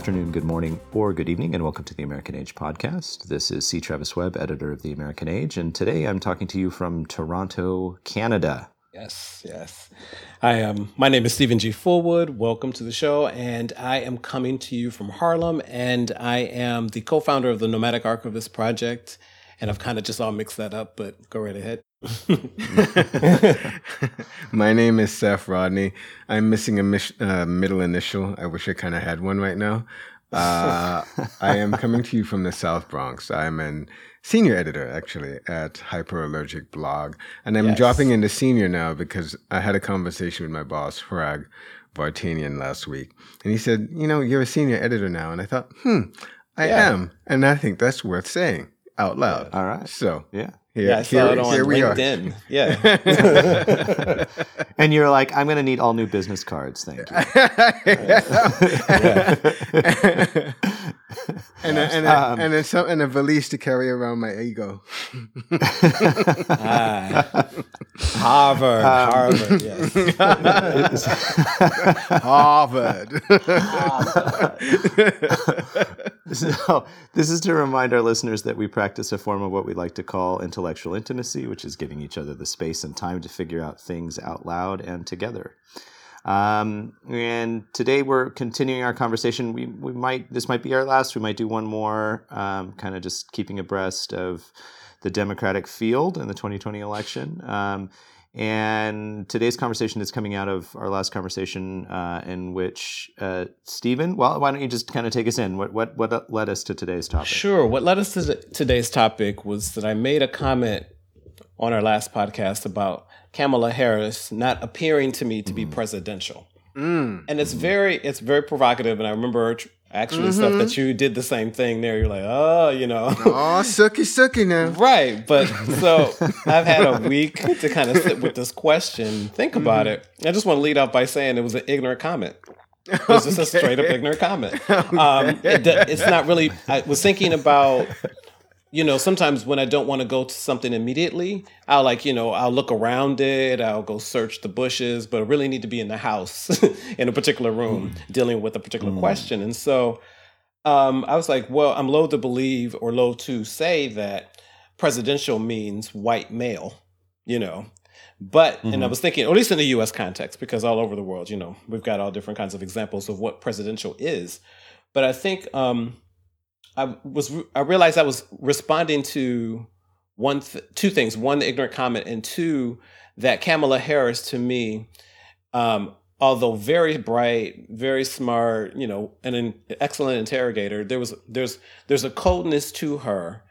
Afternoon, good morning, or good evening, and welcome to the American Age podcast. This is C. Travis Webb, editor of the American Age, and today I'm talking to you from Toronto, Canada. Yes, yes. I am. Um, my name is Steven G. Fullwood. Welcome to the show, and I am coming to you from Harlem, and I am the co-founder of the Nomadic Archivist Project. And I've kind of just all mixed that up, but go right ahead. My name is Seth Rodney. I'm missing a mis- uh, middle initial. I wish I kind of had one right now. Uh, I am coming to you from the South Bronx. I'm an senior editor actually at Hyperallergic Blog, and I'm yes. dropping into senior now because I had a conversation with my boss, Hrag Vartanian, last week, and he said, "You know, you're a senior editor now," and I thought, "Hmm, I yeah. am," and I think that's worth saying out loud. All right. So yeah, here, yeah, I saw here, it on LinkedIn. Yeah. and you're like, I'm going to need all new business cards. Thank you. and a, and, a, um, and, a, some, and a valise to carry around my ego. ah, Harvard, um, Harvard, yes. Harvard. so, this is to remind our listeners that we practice a form of what we like to call intellectual intimacy, which is giving each other the space and time to figure out things out loud and together. Um, and today we're continuing our conversation. We we might this might be our last. We might do one more, um, kind of just keeping abreast of the Democratic field in the 2020 election. Um, and today's conversation is coming out of our last conversation, uh, in which uh, Steven. Well, why don't you just kind of take us in? What what what led us to today's topic? Sure. What led us to today's topic was that I made a comment on our last podcast about Kamala Harris not appearing to me to be mm. presidential. Mm. And it's very it's very provocative. And I remember actually mm-hmm. stuff that you did the same thing there. You're like, oh, you know, oh, sucky, sucky now, right? But so I've had a week to kind of sit with this question, think about mm-hmm. it. I just want to lead off by saying it was an ignorant comment. It was just okay. a straight up ignorant comment. Okay. Um, it, it's not really. I was thinking about you know, sometimes when I don't want to go to something immediately, I'll like, you know, I'll look around it, I'll go search the bushes, but I really need to be in the house in a particular room mm. dealing with a particular mm. question. And so um, I was like, well, I'm loath to believe or loath to say that presidential means white male, you know. But, mm-hmm. and I mm-hmm. was thinking, at least in the US context, because all over the world, you know, we've got all different kinds of examples of what presidential is. But I think, um, I was I realized I was responding to one th- two things: one, the ignorant comment, and two, that Kamala Harris to me, um, although very bright, very smart, you know, and an excellent interrogator, there was there's there's a coldness to her,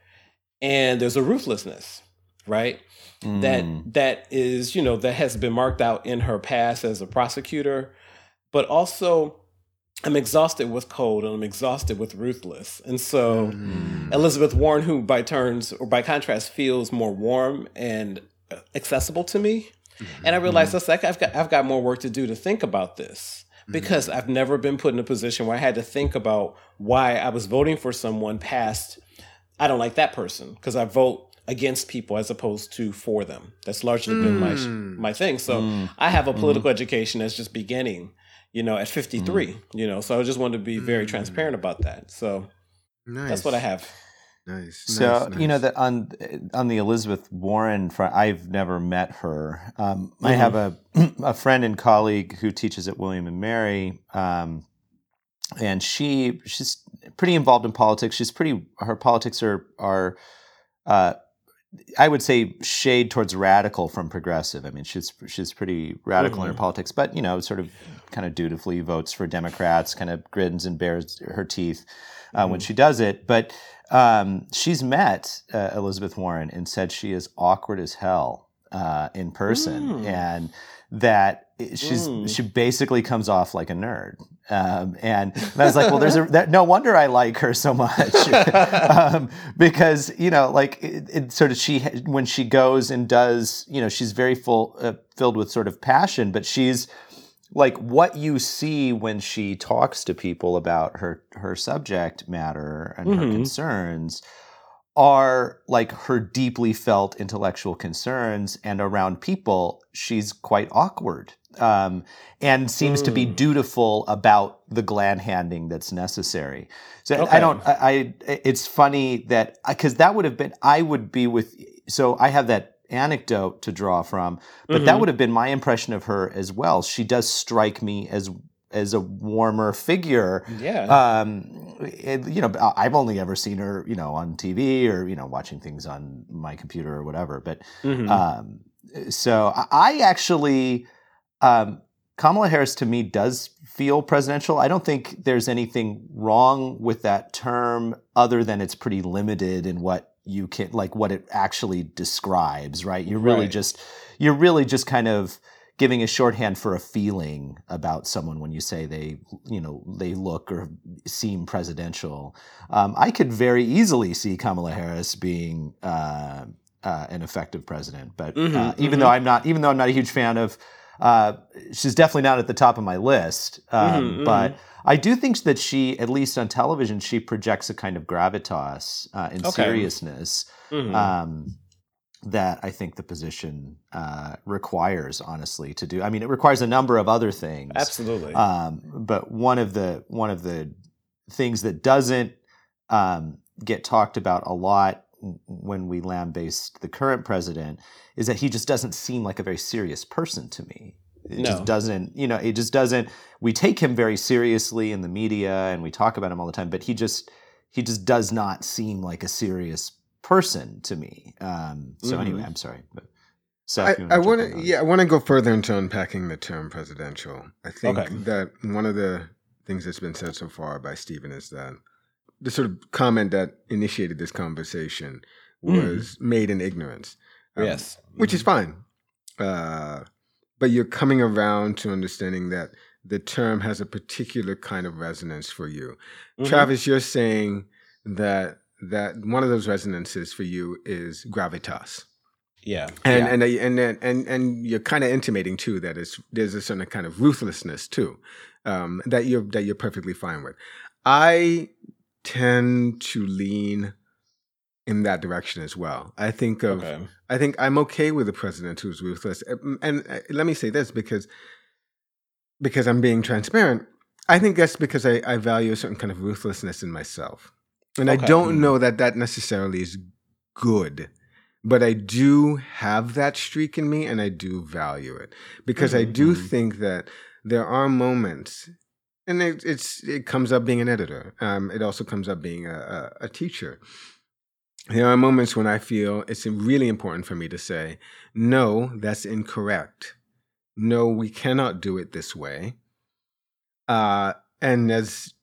and there's a ruthlessness, right? Mm. That that is you know that has been marked out in her past as a prosecutor, but also I'm exhausted with cold and I'm exhausted with ruthless. And so mm. Elizabeth Warren, who by turns or by contrast feels more warm and accessible to me. Mm-hmm. And I realized that's like I've got I've got more work to do to think about this because mm-hmm. I've never been put in a position where I had to think about why I was voting for someone past I don't like that person because I vote against people as opposed to for them. That's largely mm. been my mm. my thing. So mm. I have a mm-hmm. political mm. education that's just beginning you know, at 53, mm. you know. So I just wanted to be very mm. transparent about that. So nice. that's what I have. Nice. So nice, you know that on on the Elizabeth Warren front, I've never met her. Um, mm-hmm. I have a a friend and colleague who teaches at William and Mary, um, and she she's pretty involved in politics. She's pretty her politics are are uh, I would say shade towards radical from progressive. I mean, she's she's pretty radical mm-hmm. in her mm-hmm. politics, but you know, sort of kind of dutifully votes for Democrats, kind of grins and bares her teeth uh, mm-hmm. when she does it. But um, she's met uh, Elizabeth Warren and said she is awkward as hell uh, in person, mm. and that she's mm. she basically comes off like a nerd. Um, and, and, I was like, well, there's a that, no wonder I like her so much um, because you know, like it, it, sort of she when she goes and does, you know, she's very full uh, filled with sort of passion, but she's like what you see when she talks to people about her her subject matter and mm-hmm. her concerns are like her deeply felt intellectual concerns and around people she's quite awkward um, and seems mm. to be mm. dutiful about the gland handing that's necessary. So okay. I don't. I, I, It's funny that because that would have been. I would be with. So I have that anecdote to draw from, but mm-hmm. that would have been my impression of her as well. She does strike me as as a warmer figure. Yeah. Um, it, you know, I've only ever seen her, you know, on TV or you know, watching things on my computer or whatever. But mm-hmm. um, so I actually, um, Kamala Harris to me does feel presidential. I don't think there's anything wrong with that term, other than it's pretty limited in what you can, like, what it actually describes. Right? You're really right. just, you're really just kind of giving a shorthand for a feeling about someone when you say they, you know, they look or seem presidential. Um, I could very easily see Kamala Harris being uh, uh, an effective president, but mm-hmm, uh, even mm-hmm. though I'm not, even though I'm not a huge fan of, uh, she's definitely not at the top of my list. Um, mm-hmm, mm-hmm. but I do think that she, at least on television, she projects a kind of gravitas uh, and okay. seriousness. Mm-hmm. Um, that I think the position uh, requires, honestly, to do. I mean, it requires a number of other things. Absolutely. Um, but one of the one of the things that doesn't um, get talked about a lot when we lambaste the current president is that he just doesn't seem like a very serious person to me. It no. just doesn't, you know, it just doesn't. We take him very seriously in the media and we talk about him all the time, but he just he just does not seem like a serious person to me. Um, so mm-hmm. anyway, I'm sorry, but Seth, I, I want to yeah, I want to go further into unpacking the term presidential. I think okay. that one of the things that's been said so far by Steven is that the sort of comment that initiated this conversation mm. was mm. made in ignorance. Um, yes, which is fine. Uh, but you're coming around to understanding that the term has a particular kind of resonance for you. Mm-hmm. Travis, you're saying that that one of those resonances for you is gravitas. Yeah, and yeah. and and and and and you're kind of intimating too that it's there's a certain kind of ruthlessness too um, that you're that you're perfectly fine with. I tend to lean in that direction as well. I think of okay. I think I'm okay with a president who's ruthless. And, and uh, let me say this because because I'm being transparent. I think that's because I, I value a certain kind of ruthlessness in myself. And okay. I don't mm-hmm. know that that necessarily is good, but I do have that streak in me and I do value it because mm-hmm. I do mm-hmm. think that there are moments, and it, it's it comes up being an editor. Um, it also comes up being a, a, a teacher. There are moments when I feel it's really important for me to say, no, that's incorrect. No, we cannot do it this way. Uh, and as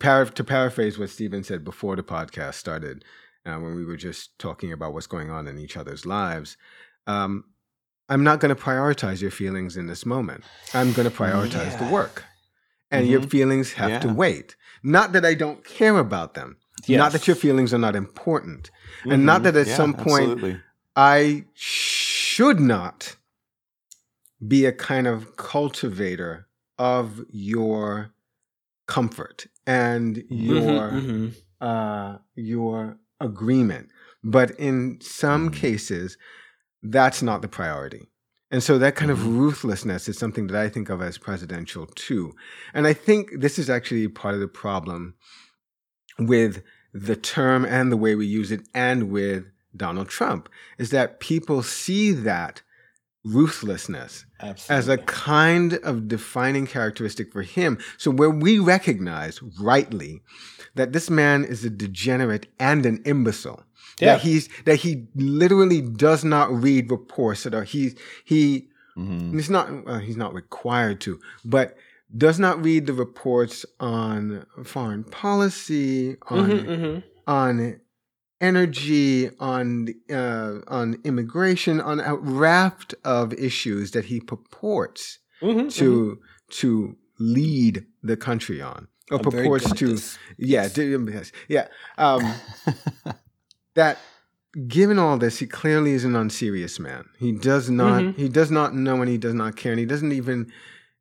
para- to paraphrase what Steven said before the podcast started, uh, when we were just talking about what's going on in each other's lives, um, I'm not going to prioritize your feelings in this moment. I'm going to prioritize yeah. the work. And mm-hmm. your feelings have yeah. to wait. Not that I don't care about them. Yes. Not that your feelings are not important. Mm-hmm. And not mm-hmm. that at yeah, some point absolutely. I should not be a kind of cultivator of your comfort and mm-hmm, your mm-hmm. Uh, your agreement. But in some mm-hmm. cases, that's not the priority. And so that kind mm-hmm. of ruthlessness is something that I think of as presidential too. And I think this is actually part of the problem with the term and the way we use it and with Donald Trump is that people see that ruthlessness Absolutely. as a kind of defining characteristic for him. So where we recognize rightly that this man is a degenerate and an imbecile. Yeah. That he's that he literally does not read reports that are he he mm-hmm. he's not uh, he's not required to, but does not read the reports on foreign policy, on mm-hmm, mm-hmm. on energy, on uh, on immigration, on a raft of issues that he purports mm-hmm, to mm-hmm. to lead the country on, or I'm purports to, yeah, yes. yeah, um, that. Given all this, he clearly is an unserious man. He does not. Mm-hmm. He does not know, and he does not care, and he doesn't even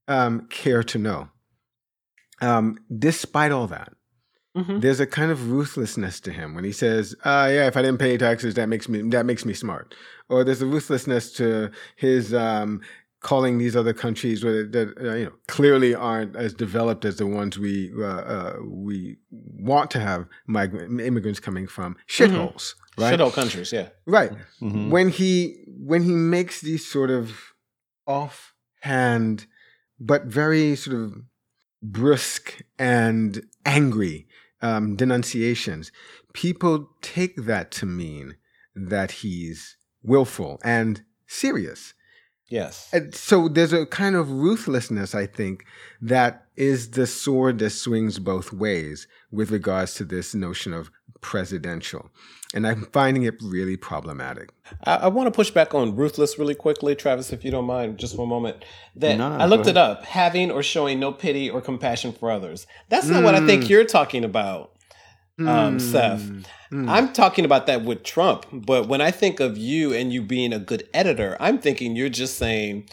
um, care to know. Um, despite all that, Mm-hmm. There's a kind of ruthlessness to him when he says, uh, "Yeah, if I didn't pay taxes, that makes me that makes me smart." Or there's a ruthlessness to his um, calling these other countries that uh, you know clearly aren't as developed as the ones we uh, uh, we want to have migrant immigrants coming from Mm-hmm. shitholes, right? Shithole countries, yeah. Right. Mhm. When he when he makes these sort of offhand but very sort of brusque and angry um, denunciations, people take that to mean that he's willful and serious. Yes. And so there's a kind of ruthlessness, I think, that is the sword that swings both ways with regards to this notion of presidential. And I'm finding it really problematic. I, I want to push back on ruthless really quickly, Travis, if you don't mind, just for a moment. That No, no, I looked it up, having or showing no pity or compassion for others. That's not what I think you're talking about, um, Seth. Hmm. I'm talking about that with Trump, but when I think of you and you being a good editor, I'm thinking you're just saying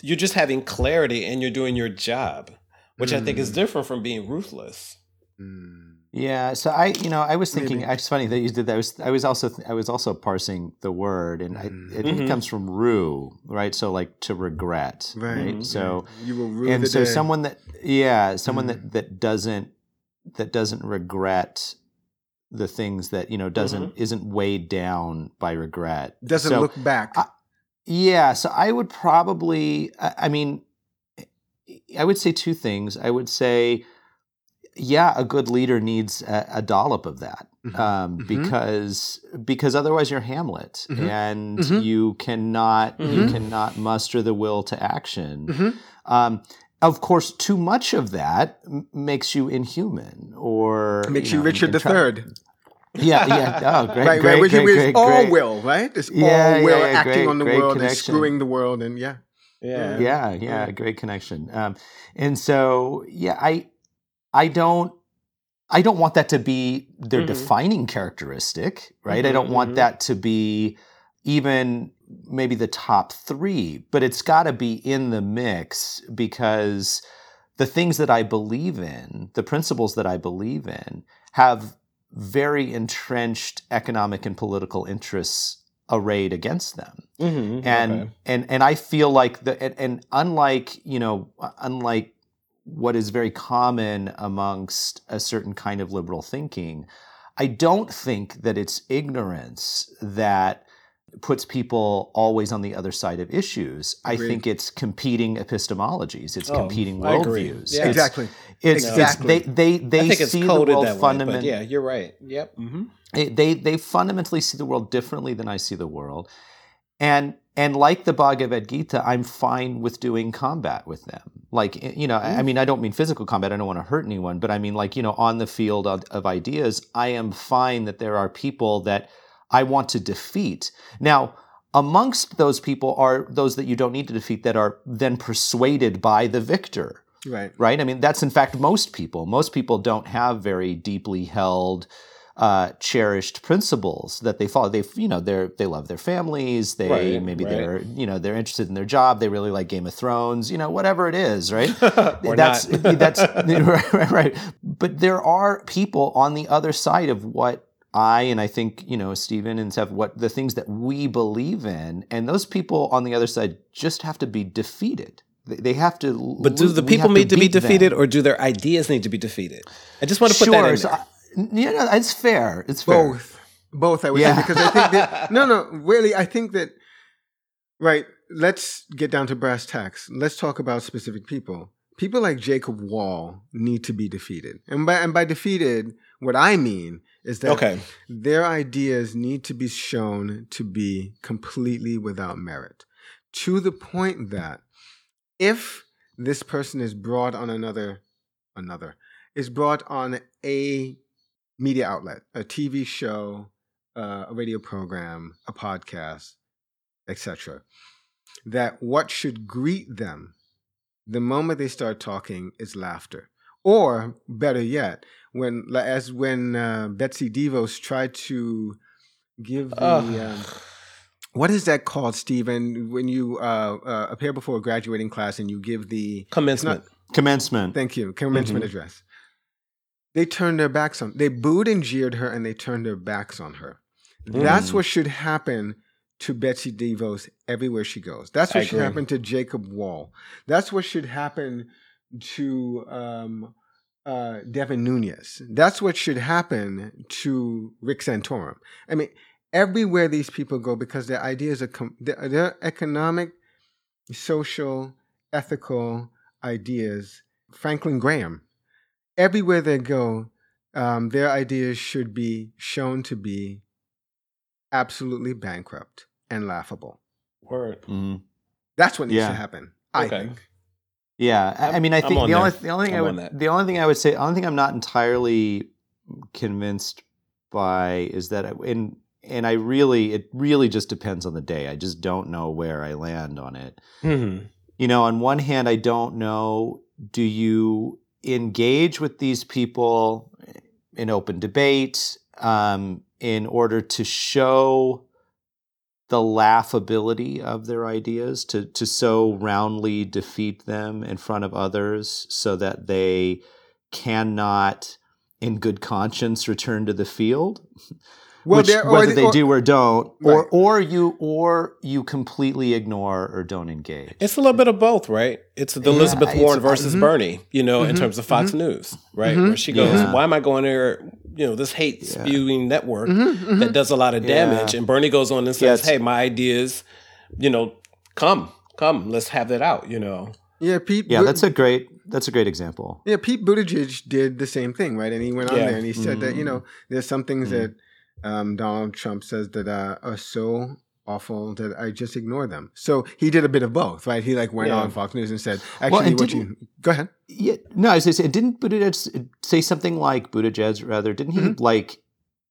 you're just having clarity and you're doing your job, which I think is different from being ruthless. Mm. Yeah, so I, you know, I was thinking. Maybe. It's funny that you did that. I was, I was also, I was also parsing the word, and I, Mm. I think Mhm. it comes from "rue," right? So like to regret, Right. right? So you will rue and the so day. someone that, yeah, someone Mm. that that doesn't that doesn't regret the things that you know doesn't isn't weighed down by regret doesn't So, look back. I- Yeah, so I would probably, I I mean, I would say two things. I would say, yeah, a good leader needs a, a dollop of that. Mhm. Um, Mhm. because because otherwise you're Hamlet Mhm. and Mhm. you cannot you Mhm. cannot muster the will to action. Um, of course, too much of that m- makes you inhuman or Makes you, know, Richard can the Third. Yeah, yeah. Oh, great, right, great, right. Which great, is great, all great. will, right? It's Yeah, all yeah, will yeah, acting great, on the great world and connection. screwing the world, and yeah. Yeah. yeah yeah great connection um and so yeah i i don't i don't want that to be their Mhm. defining characteristic right i Mhm, don't want mhm. that to be even maybe the top three but it's got to be in the mix because the things that i believe in the principles that i believe in have very entrenched economic and political interests arrayed against them Mhm, and okay. and and I feel like the and, and unlike you know unlike what is very common amongst a certain kind of liberal thinking, I don't think that it's ignorance that puts people always on the other side of issues. I think it's competing epistemologies. It's Oh, competing I worldviews. Yeah. It's, Exactly. It's, Exactly. it's they they they I it's see the world that way, fundament- but yeah, you're right. Yep. hmm it- they they fundamentally see the world differently than I see the world, and and like the Bhagavad Gita, I'm fine with doing combat with them. Like you know, I I mean, I don't mean physical combat. I don't want to hurt anyone, but I mean like you know, on the field of, of ideas, I am fine that there are people that I want to defeat. Now. Amongst those people are those that you don't need to defeat that are then persuaded by the victor Right. right? I mean, that's in fact most people. Most people don't have very deeply held, uh, cherished principles that they follow. They, you know, they're they love their families. They Right, maybe right. they're you know they're interested in their job. They really like Game of Thrones. You know, whatever it is, right? or that's not. that's right, right, right. But there are people on the other side of what I and I think you know Steven and Seth, what the things that we believe in, and those people on the other side just have to be defeated. They- They have to. But do lo- the people need to be beat them. defeated, or do their ideas need to be defeated? I just want to put sure, that in so there. I- you know, it's fair. It's fair. Both. Both, I would Yeah. say, because I think that, no, no, really, I think that, right, let's get down to brass tacks. Let's talk about specific people. People like Jacob Wohl need to be defeated. And by, and by defeated, what I mean is that okay. their ideas need to be shown to be completely without merit to the point that if this person is brought on another another is brought on a media outlet a tv show uh, a radio program a podcast etc that what should greet them the moment they start talking is laughter or better yet when as when uh, betsy devos tried to give the Ugh. um, what is that called steven when you uh, uh, appear before a graduating class and you give the Commencement. Commencement. thank you commencement Mm-hmm. address they turned their backs on they booed and jeered her and they turned their backs on her that's Mm. what should happen to Betsy DeVos everywhere she goes. That's what I should agree. happen to Jacob Wohl. That's what should happen to um, uh, Devin Nunes. That's what should happen to Rick Santorum. I mean, everywhere these people go, because their ideas are com- their, their economic, social, ethical ideas. Franklin Graham. Everywhere they go, um, their ideas should be shown to be absolutely bankrupt and laughable. Word. Mhm. That's what needs Yeah. to happen. I Okay. think. Yeah, I, I mean, I think the only the only thing I'm I would the only thing I would say, the only thing I'm not entirely convinced by is that I- and and I really it really just depends on the day. I just don't know where I land on it. Mm-hmm. You know, on one hand, I don't know. Do you engage with these people in open debate um, in order to show the laughability of their ideas, to to so roundly defeat them in front of others, so that they cannot, in good conscience, return to the field? Which, whether the- they or- do or don't, or Right. or you or you completely ignore or don't engage. It's a little bit of both, right? It's the Yeah, Elizabeth Warren versus mhm. Bernie, you know, in Mhm, terms of Fox News, right? Mhm. Where she goes, Yeah. "Why am I going there? You know, this hate Yeah. spewing network Mhm, mhm. that does a lot of damage." Yeah. And Bernie goes on and says, it's- "Hey, my ideas, you know, come, come, let's have that out." You know, yeah, Pete. Yeah, Bu- that's a great that's a great example. Yeah, Pete Buttigieg did the same thing, right? And he went on Yeah. there and he said that you Mhm. know there's some things Mhm. that um, Donald Trump says that uh, are so awful that I just ignore them. So he did a bit of both, right? He like went Yeah. on Fox News and said, Well, "Actually, and what you go ahead." Yeah, no, I was say, didn't Buttigieg say something like Buttigieg rather? Didn't he Mhm. like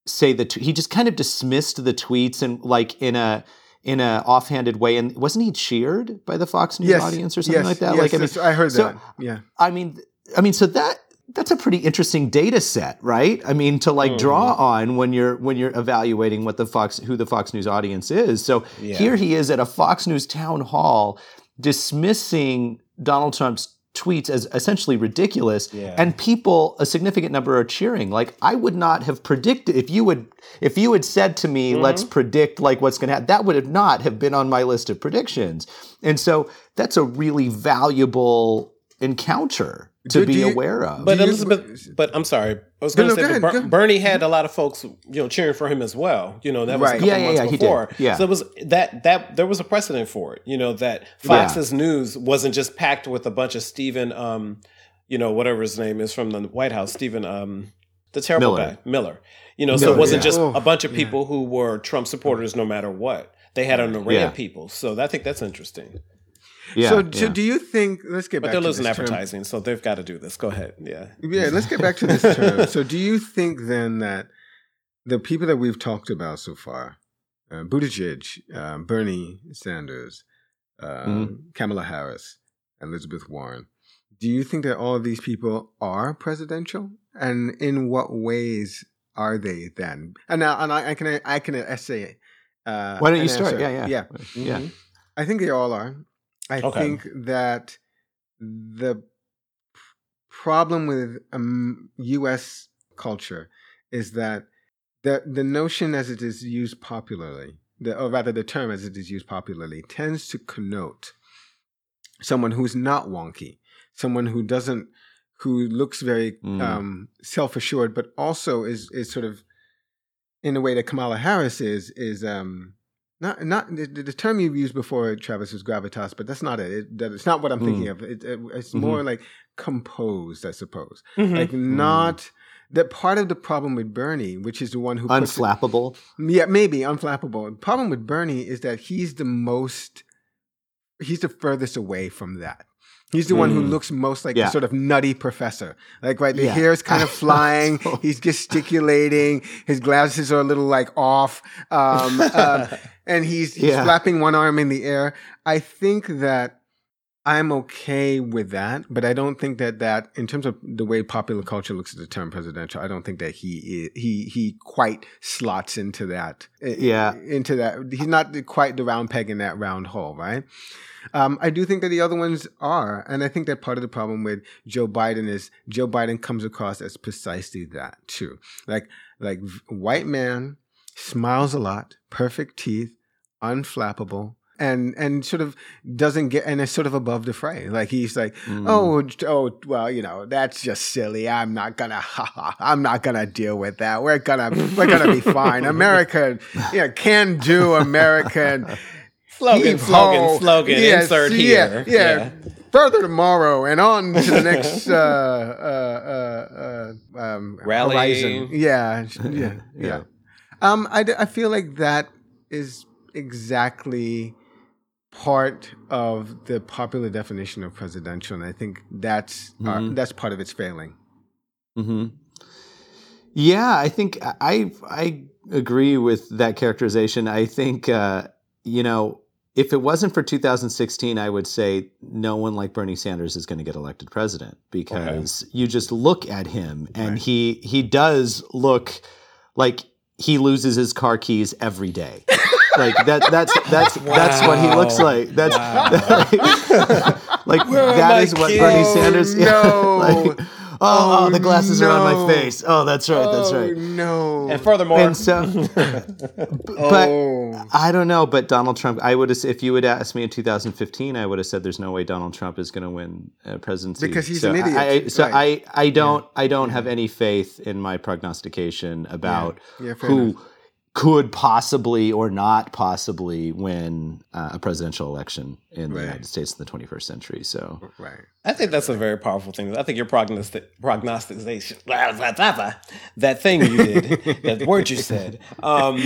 say that he just kind of dismissed the tweets and like in a in a offhanded way, and wasn't he cheered by the Fox News Yes, audience or something yes, like that? Yes, like I mean, I heard so- that. Yeah, I mean, I mean, so that that's a pretty interesting data set, right? I mean, to like draw on when you're when you're evaluating what the Fox who the Fox News audience is. So Yeah. here he is at a Fox News town hall dismissing Donald Trump's tweets as essentially ridiculous Yeah. and people a significant number are cheering like i would not have predicted if you would if you had said to me Mm-hmm. let's predict like what's going to happen that would have not have been on my list of predictions and so that's a really valuable encounter to Do- be do you- aware of but Do you- Elizabeth, but I'm sorry, I was No, going no, to say, go ahead, Ber- Bernie had a lot of folks, you know, cheering for him as well. You know, that was Right. a couple Yeah, yeah, months yeah, he before. Yeah. So it was that that there was a precedent for it. You know, that Fox's news wasn't just packed with a bunch of Stephen, um, you know, whatever his name is from the White House, Stephen, um, the terrible Miller. guy, Miller. You know, so it wasn't yeah. just Oh, a bunch of yeah. people who were Trump supporters, no matter what. They had an array Yeah. of people. So I think that's interesting. Yeah, so, yeah. so do you think? Let's get But back they're to losing this term. advertising, so they've got to do this. Go ahead. Yeah. Yeah, let's get back to this term. So, do you think then that the people that we've talked about so far, uh, Buttigieg, uh, Bernie Sanders, uh, Mhm. Kamala Harris, Elizabeth Warren, do you think that all of these people are presidential? And in what ways are they then? And now, and I, I can I can essay. Uh, why don't you an start answer. yeah yeah yeah. yeah Mhm. I think they all are. I Okay. think that the problem with um, U.S. culture is that the the notion as it is used popularly, the, or rather the term as it is used popularly, tends to connote someone who's not wonky, someone who doesn't, who looks very Mm. um, self assured, but also is is sort of in a way that Kamala Harris is is um not not the, the term you've used before, Travis, was gravitas, but that's not it. it that, it's not what I'm thinking of. It, it, it's Mhm. more like composed, I suppose. Mhm. Like not that part of the problem with Bernie, which is the one who unflappable yeah, maybe unflappable. The problem with Bernie is that he's the most, he's the furthest away from that. He's the one who Mm. looks most like Yeah. the sort of nutty professor. Like, right, the Yeah. is kind of flying. He's gesticulating. His glasses are a little like off. Um, um, and he's, he's Yeah. flapping one arm in the air. I think that I'm okay with that, but I don't think that that, in terms of the way popular culture looks at the term presidential, I don't think that he he he quite slots into that. Yeah. into that. He's not quite the round peg in that round hole, right? Um, I do think that the other ones are, and I think that part of the problem with Joe Biden is Joe Biden comes across as precisely that too. Like like white man, smiles a lot, perfect teeth, unflappable, and and sort of doesn't get and is sort of above the fray. Like he's like, Mm. oh, oh, well, you know, that's just silly. I'm not gonna, I'm not gonna deal with that. We're gonna, we're gonna be fine. America, yeah, can do American. Slogan, slogan, slogan, Yes, insert yeah, here. Yeah, Further tomorrow and on to the next uh, uh, uh, uh, um, Rally. horizon. Yeah, yeah, yeah. Um, I, d- I feel like that is exactly part of the popular definition of presidential, and I think that's uh, Mhm. that's part of its failing. hmm Yeah, I think I I agree with that characterization. I think uh, you know if it wasn't for 2016, I would say no one like Bernie Sanders is going to get elected president because you just look at him and Right. he he does look like he loses his car keys every day. like that that's that's that's what he looks like. That's Wow. like Where are that what keys? Bernie Sanders. no. like, oh, Oh, the glasses are on my face. Oh, that's right. That's Oh, right. No. and furthermore, And so, but oh. I don't know. But Donald Trump, I would have, if you would asked me in 2015, I would have said there's no way Donald Trump is going to win a presidency Because he's so an idiot. I, I- so Right. I, I don't, I don't have any faith in my prognostication about Yeah, fair who enough. Could possibly or not possibly win uh, a presidential election in the United States in the 21st century. So Right. I think that's a very powerful thing. I think your prognostic, prognostication, that thing you did, that word you said, um,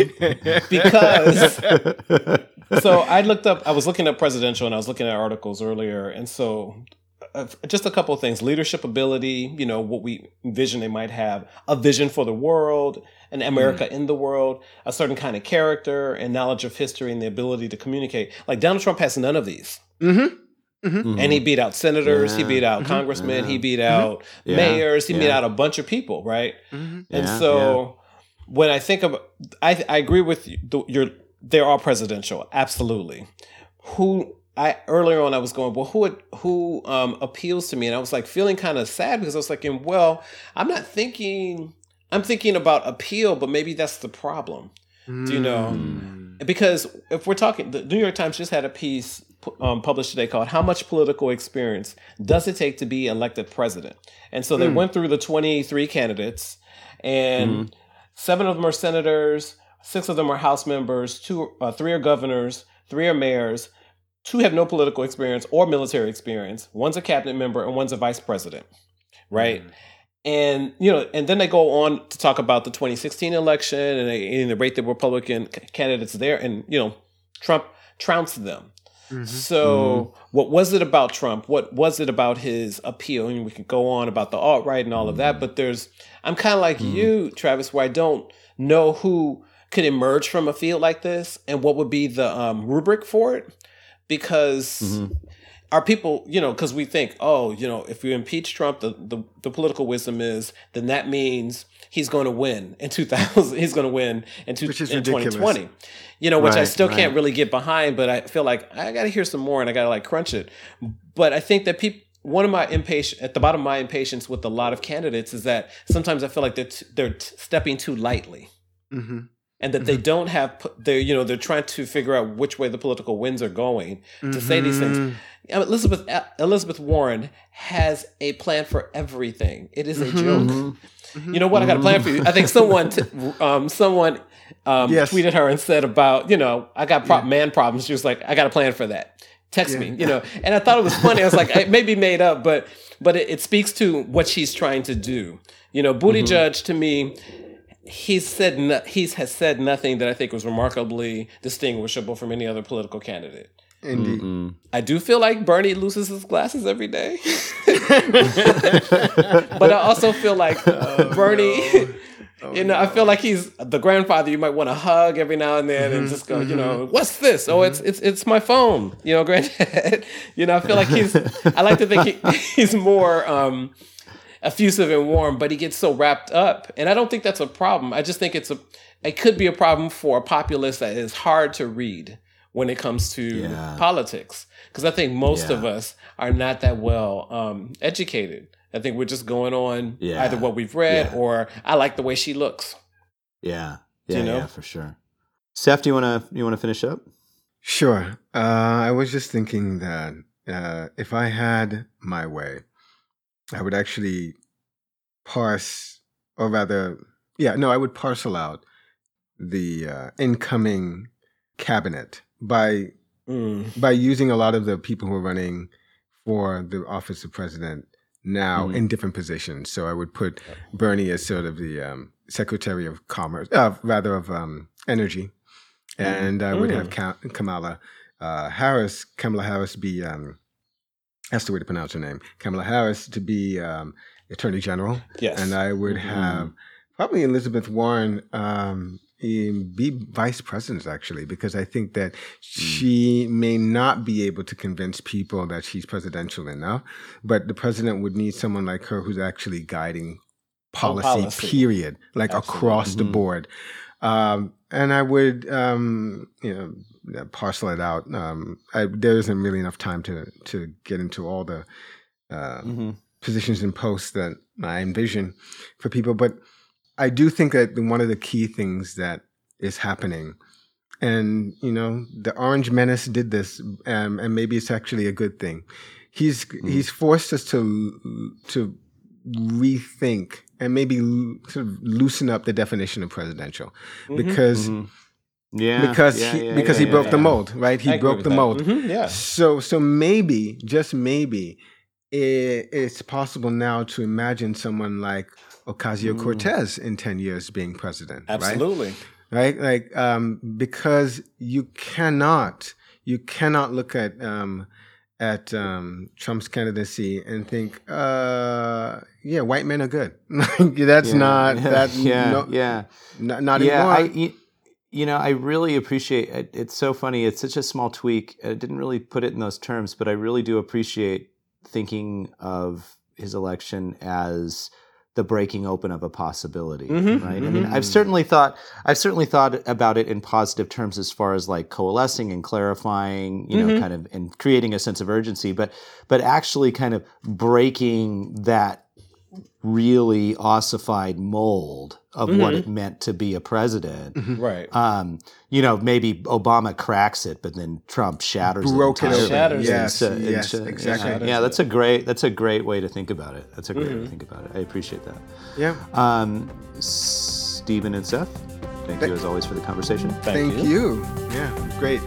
because so I looked up, I was looking at presidential and I was looking at articles earlier. And so uh, just a couple of things leadership ability, you know, what we envision they might have, a vision for the world, an America in the world, a certain kind of character and knowledge of history and the ability to communicate. Like Donald Trump has none of these. Mm-hmm. Mhm. And he beat out senators, he beat out Mhm. congressmen, he beat out Yeah. mayors, he beat out a bunch of people, right? Mm-hmm. And Yeah, so when I think of, I I agree with you. The, your they are all presidential, absolutely. Who I earlier on I was going, well, who who um, appeals to me, and I was like feeling kind of sad because I was like, well, I'm not thinking. I'm thinking about appeal, but maybe that's the problem. Do you know? Mm. Because if we're talking, the New York Times just had a piece um, published today called "How Much Political Experience Does It Take to Be Elected President?" And so they Hmm. went through the 23 candidates, and seven of them are senators, six of them are House members, two, uh, three are governors, three are mayors, two have no political experience or military experience. One's a cabinet member, and one's a vice president, right? And you know, and then they go on to talk about the 2016 election and they, and they rate the Republican candidates there, and you know, Trump trounced them. Mhm. So, what was it about Trump? What was it about his appeal? And we could go on about the alt right and all of that, but there's, I'm kind of like you, Travis, where I don't know who could emerge from a field like this and what would be the um, rubric for it, because Our people, you know, because we think, oh, you know, if we impeach Trump, the, the, the political wisdom is then that means he's going to win in 2000. He's going to win in, two, in 2020. You know, which I still right. can't really get behind, but I feel like I got to hear some more and I got to like crunch it. But I think that people, one of my impatience at the bottom of my impatience with a lot of candidates is that sometimes I feel like they're t- they're t- stepping too lightly Mm-hmm. And that they don't have they're you know they're trying to figure out which way the political winds are going to say these things. Mm-hmm. Elizabeth Elizabeth Warren has a plan for everything. It is a Mhm. joke. Mhm. You know what? I got a plan for you. I think someone t- um, someone um, Yes. tweeted her and said about you know I got pro- man problems. She was like, I got a plan for that. Text Yeah. me, you know. And I thought it was funny. I was like, it may be made up, but but it, it speaks to what she's trying to do. You know, Butti Mm-hmm. gieg to me he's said no, he's has said nothing that I think was remarkably distinguishable from any other political candidate. Indeed. Mm-mm. I do feel like Bernie loses his glasses every day, but I also feel like oh, Bernie. Oh, you know, I feel like he's the grandfather you might want to hug every now and then and mm-hmm, just go, you know, mm-hmm. what's this? Oh, it's mm-hmm. it's it's my phone. You know, granddad. you know, I feel like he's. I like to think he, he's more. um effusive and warm, but he gets so wrapped up. And I don't think that's a problem. I just think it's a it could be a problem for a populace that is hard to read when it comes to Yeah. politics. Because I think most of us are not that well um, educated. I think we're just going on Yeah. either what we've read Yeah. or I like the way she looks. Yeah. Yeah, you know? yeah, for sure. Seth, do you want to you want to finish up? Sure. Uh, I was just thinking that uh, if I had my way, I would actually parse, or rather, yeah, no, I would parcel out the uh, incoming cabinet by Mm. by using a lot of the people who are running for the office of president now Mhm. in different positions. So I would put Bernie as sort of the um, secretary of commerce, uh, rather of um, energy, and I would have Ka- Kamala uh, Harris, Kamala Harris be um, that's the way to pronounce her name, Kamala Harris to be um, attorney general, Yes. and I would Mhm. have probably Elizabeth Warren um, be vice president actually, because I think that she may not be able to convince people that she's presidential enough, but the president would need someone like her who's actually guiding policy, policy. period, like across the Mhm. board. Um, and I would, um, you know, parcel it out. Um, I, there isn't really enough time to to get into all the uh, hmm positions and posts that I envision for people. But I do think that one of the key things that is happening, and you know, the Orange Menace did this, um, and maybe it's actually a good thing. He's he's forced us to to rethink and maybe sort of loosen up the definition of presidential Mhm. because Mhm. Yeah, because yeah, he yeah, because yeah, he broke the mold, right? He broke the that. mold. Mhm, Yeah. So so maybe just maybe i it's possible now to imagine someone like Ocasio Cortez in ten years being president. Absolutely. right? Like um, because you cannot you cannot look at um, at um, Trump's candidacy and think, uh, yeah, white men are good. That's not that Yeah, no, yeah. not, not yeah, I, anymore. you, you know, I really appreciate it. It's so funny. It's such a small tweak. I didn't really put it in those terms, but I really do appreciate thinking of his election as the breaking open of a possibility, Mhm, right? I mean, mhm. I've certainly thought I've certainly thought about it in positive terms as far as like coalescing and clarifying, you know, Mhm. kind of and creating a sense of urgency, but but actually kind of breaking that really ossified mold of what Mhm. it meant to be a president. Right. Um, you know, maybe Obama cracks it, but then Trump shatters Broke it it entirely. open. Shatters it. Yes, And yes, and exactly. Yeah, Shatters yeah, that's a great that's a great way to think about it. That's a great way Mhm. to think about it. I appreciate that. Yeah, Um, Steven and Seth, thank Th- you as always for the conversation. Thank, thank you. Yeah, great.